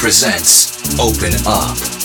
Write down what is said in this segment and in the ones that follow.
Presents Open Up.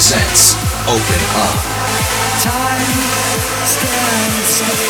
Presents Open Up. Simon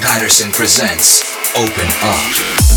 Patterson presents Open Up.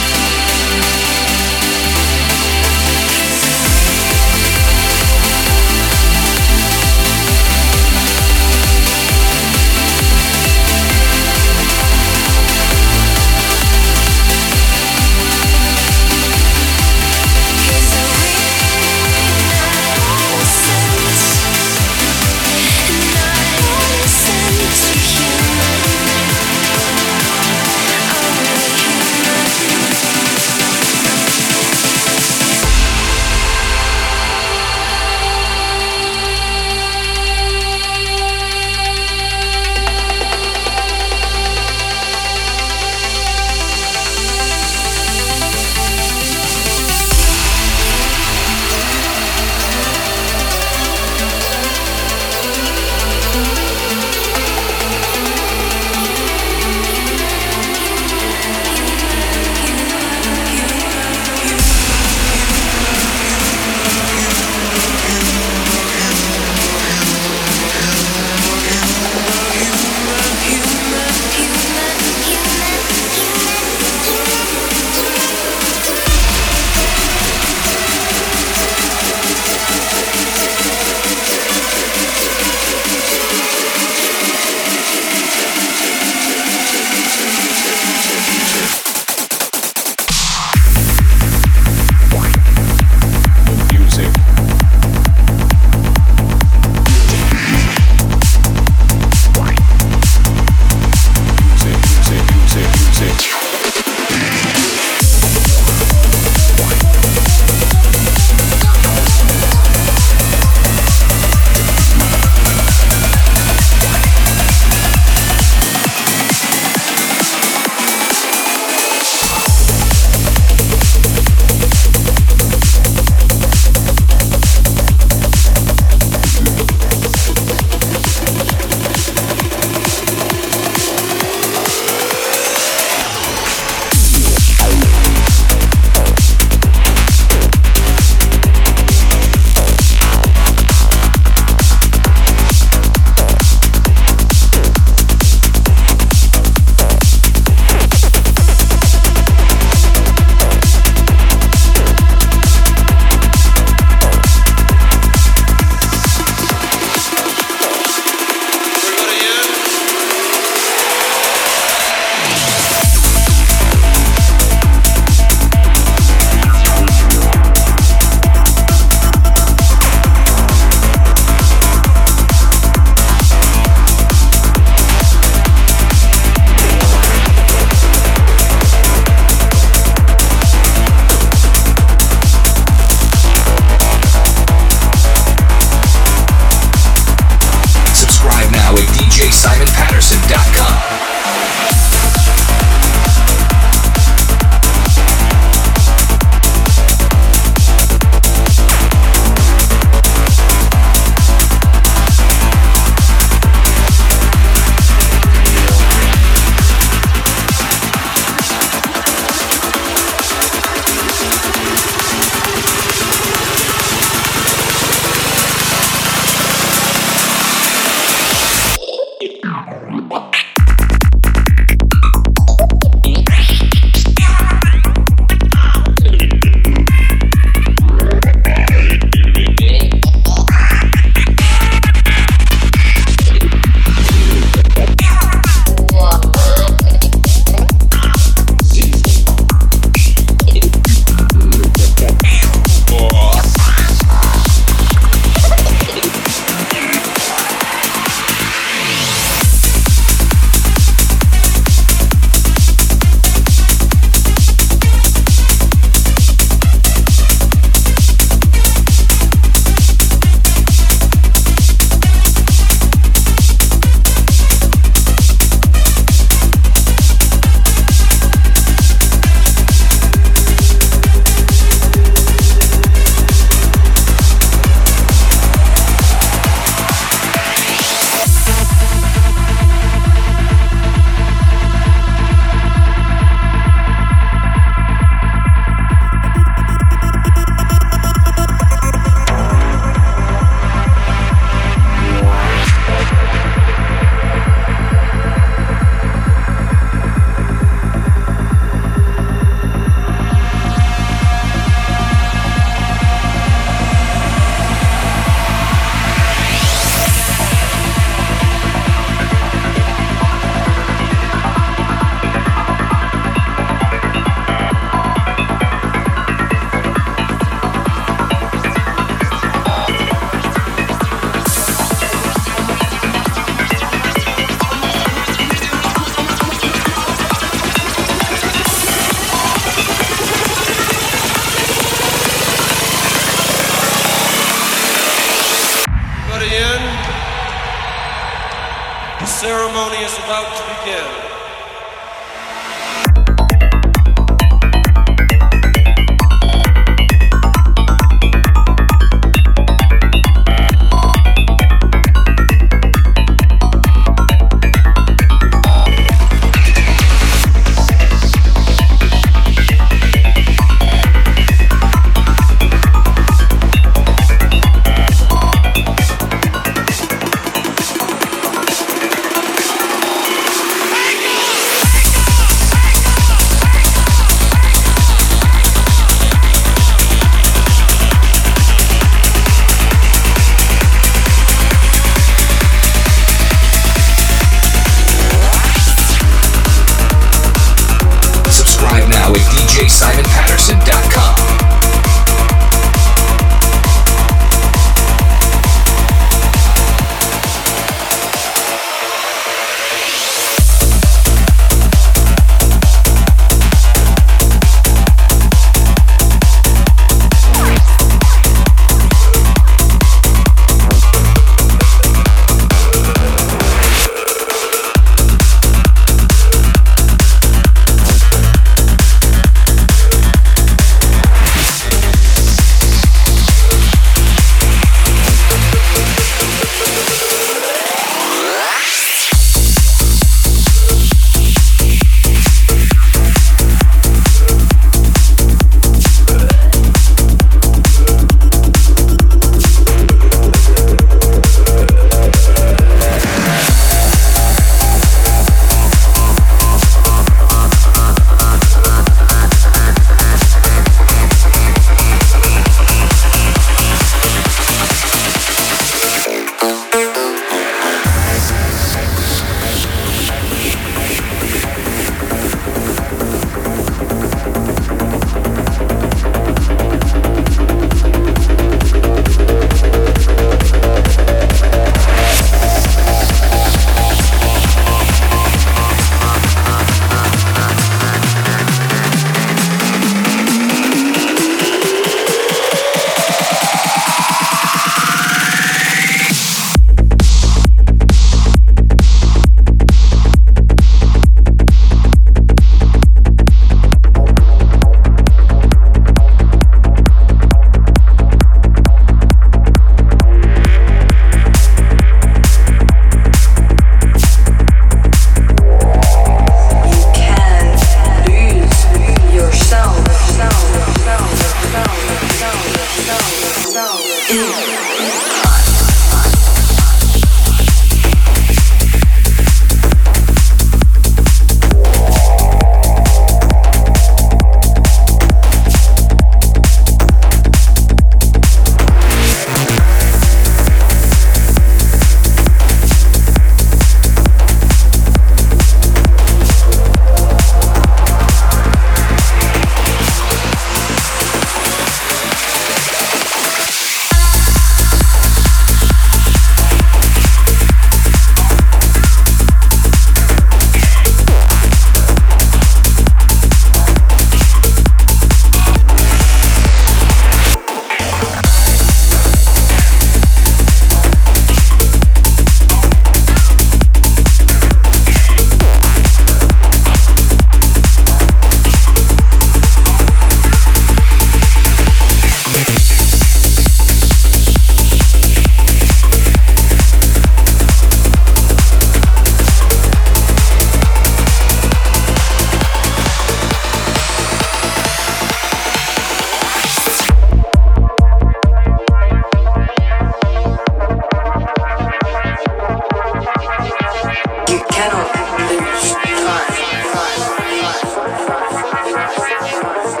Outras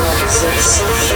notícias.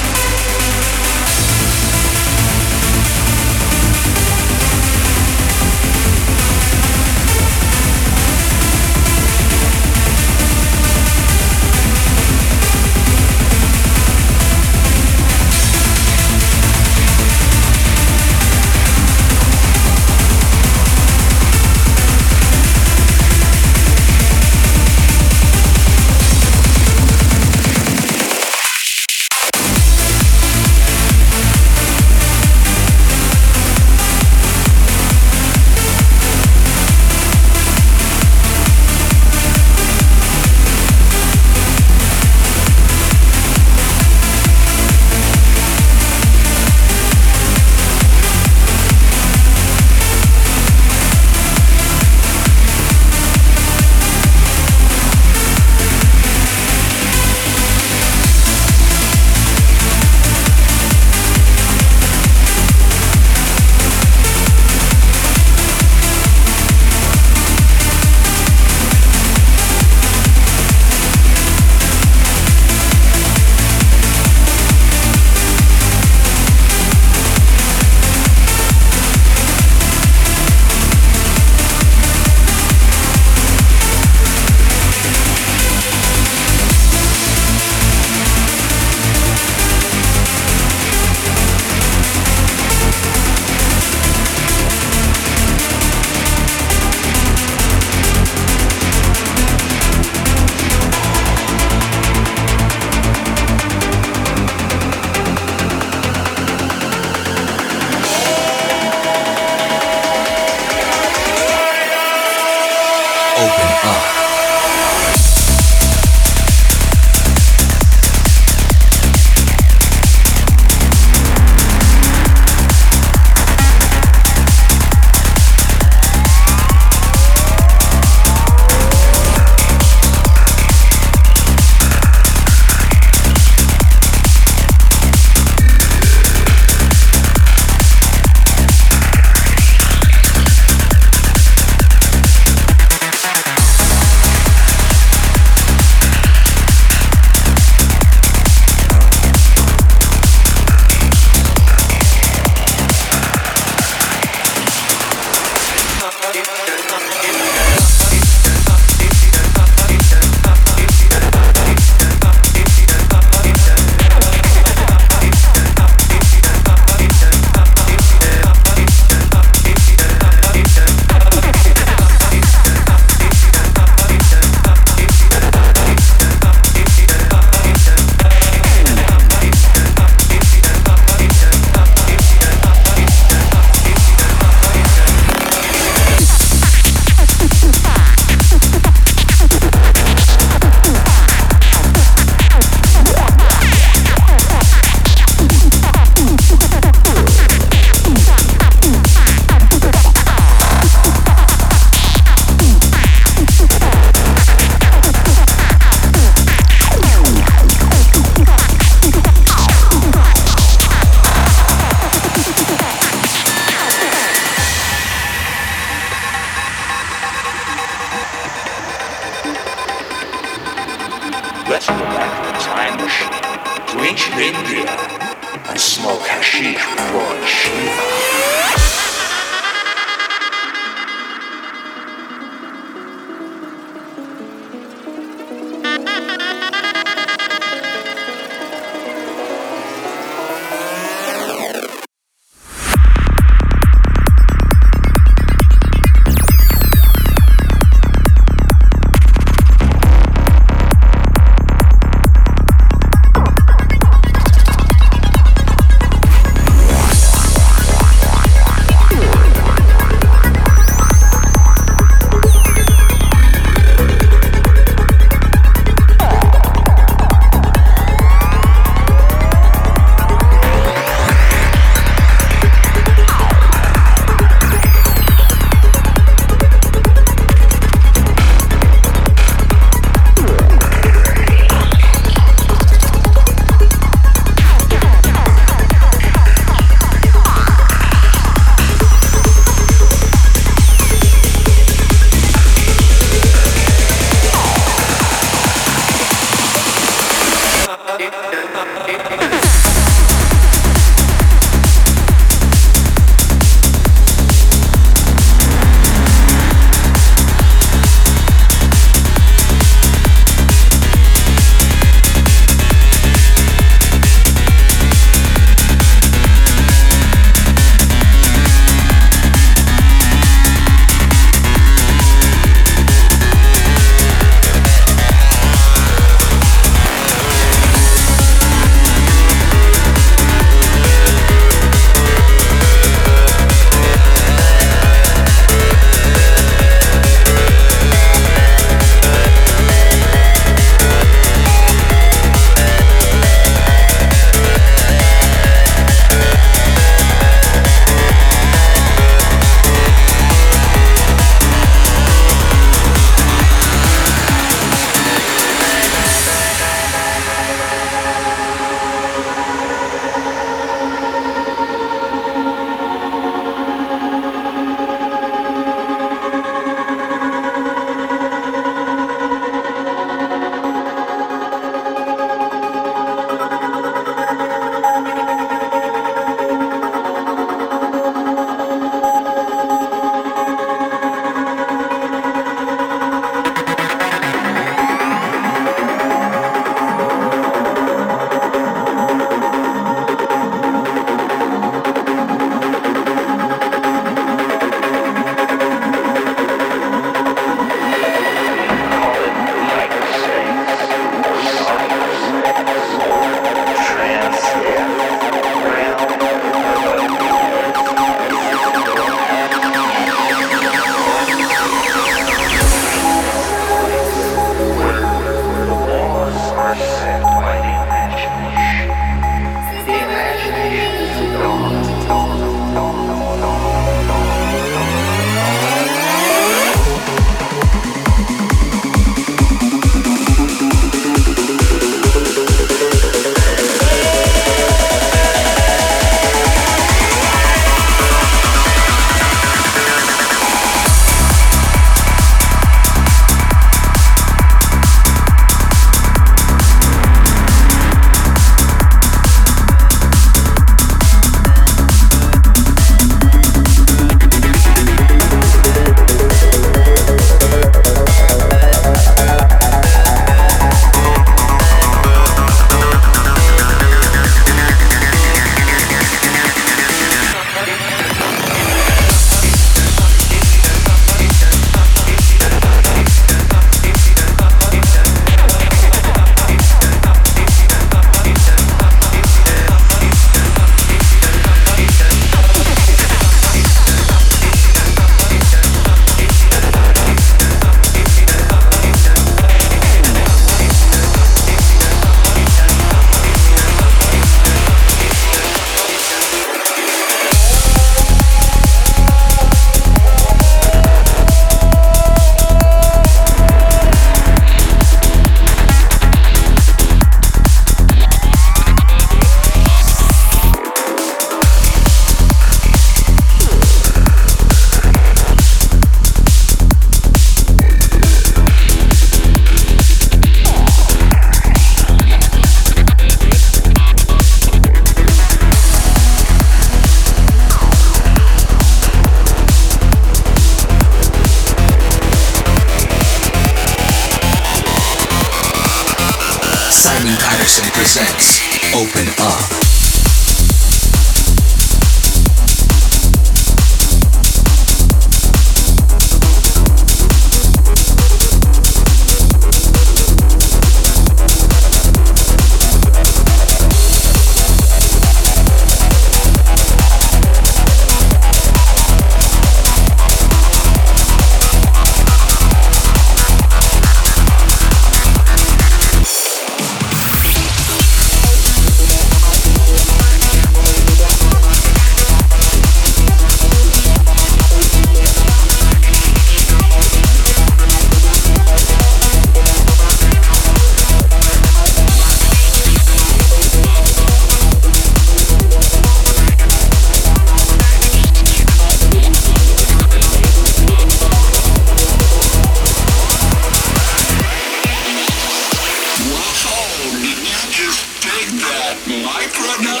my product.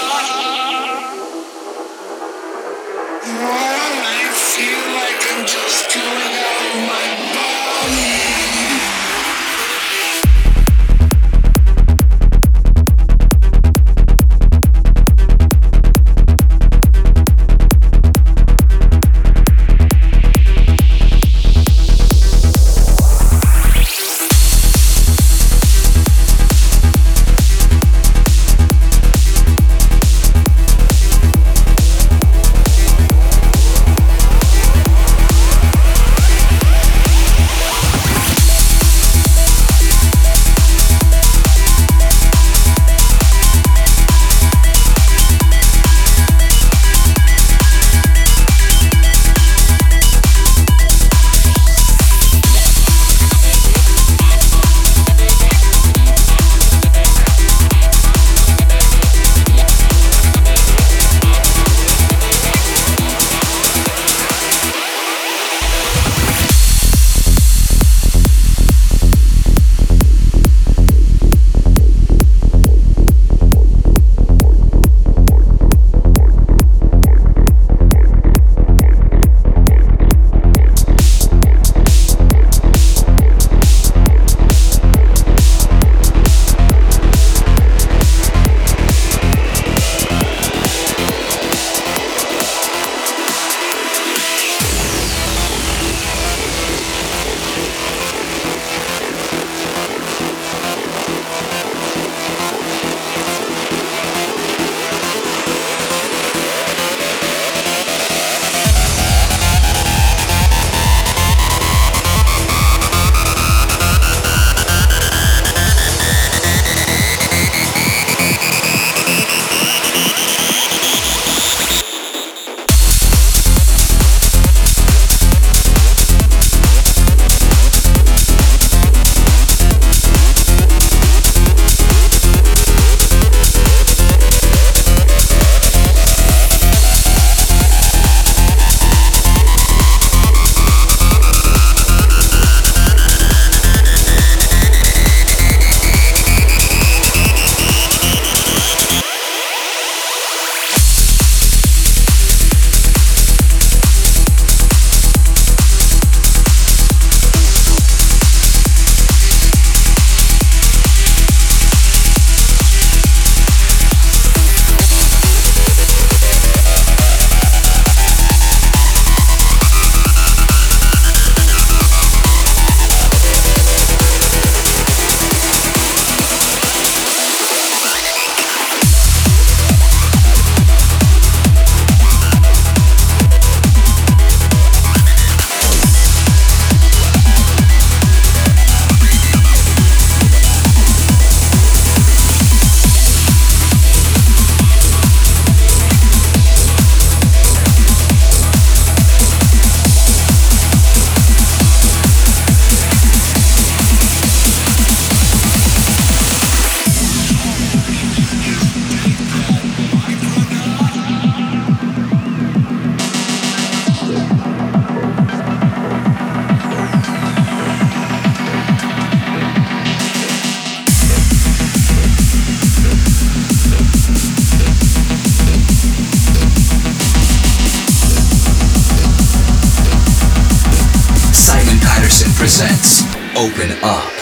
Presents Open Up.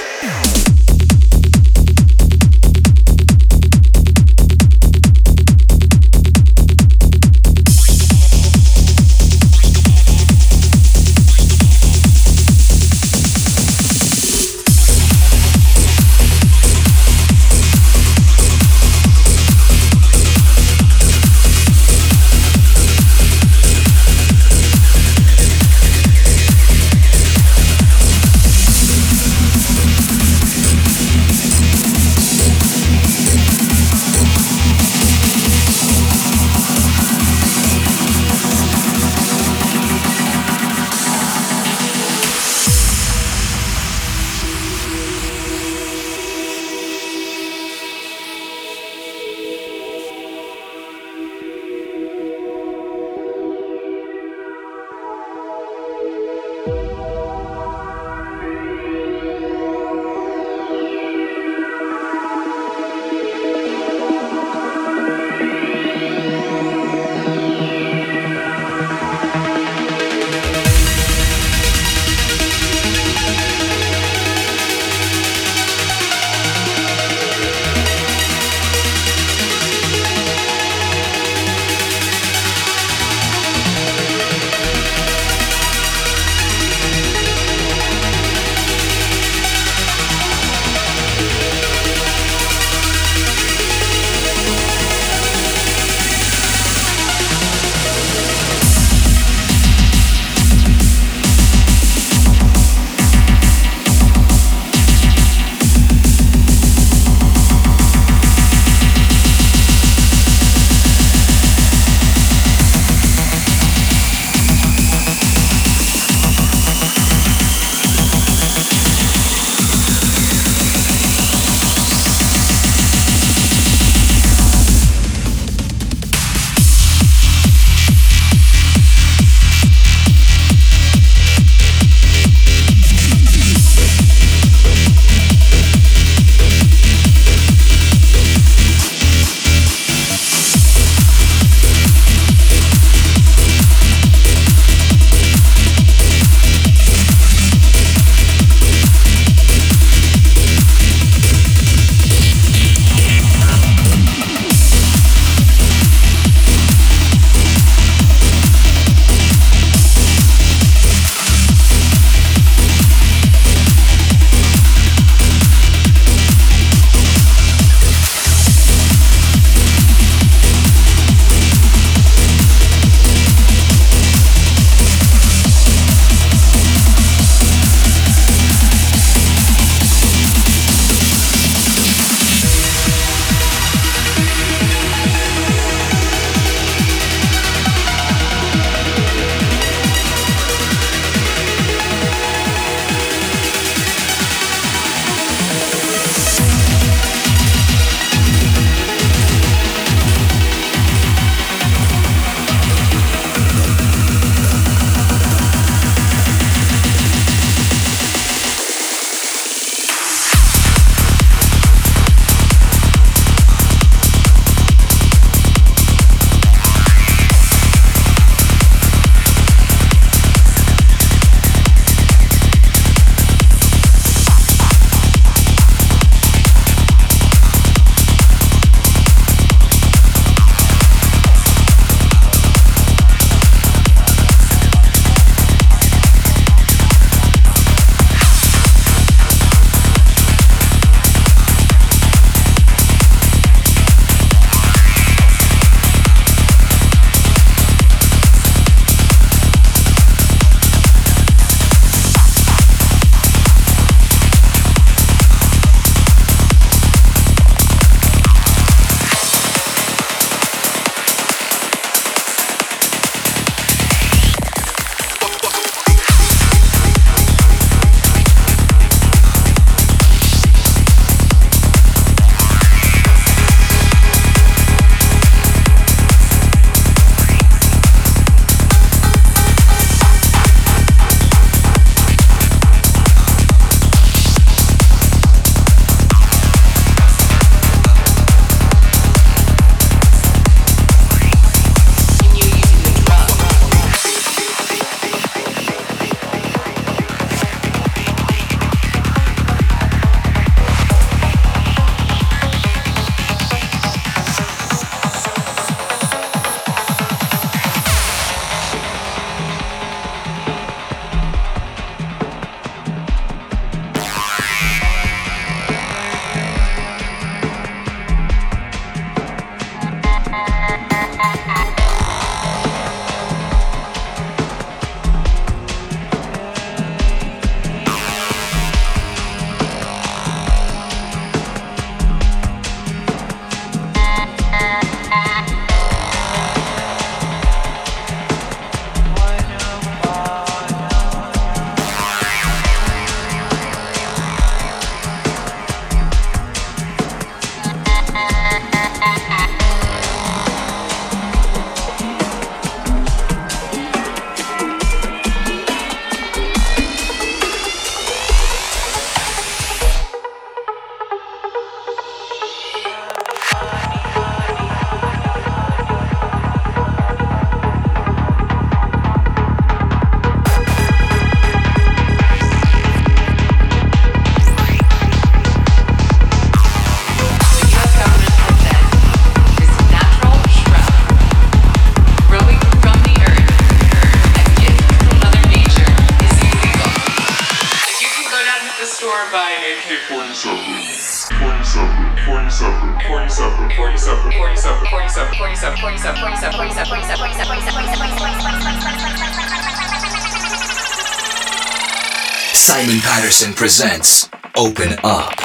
Simon presents Open Up.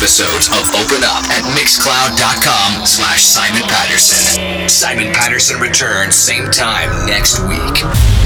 Episodes of Open Up at mixcloud.com slash Simon Patterson. Simon Patterson returns same time next week.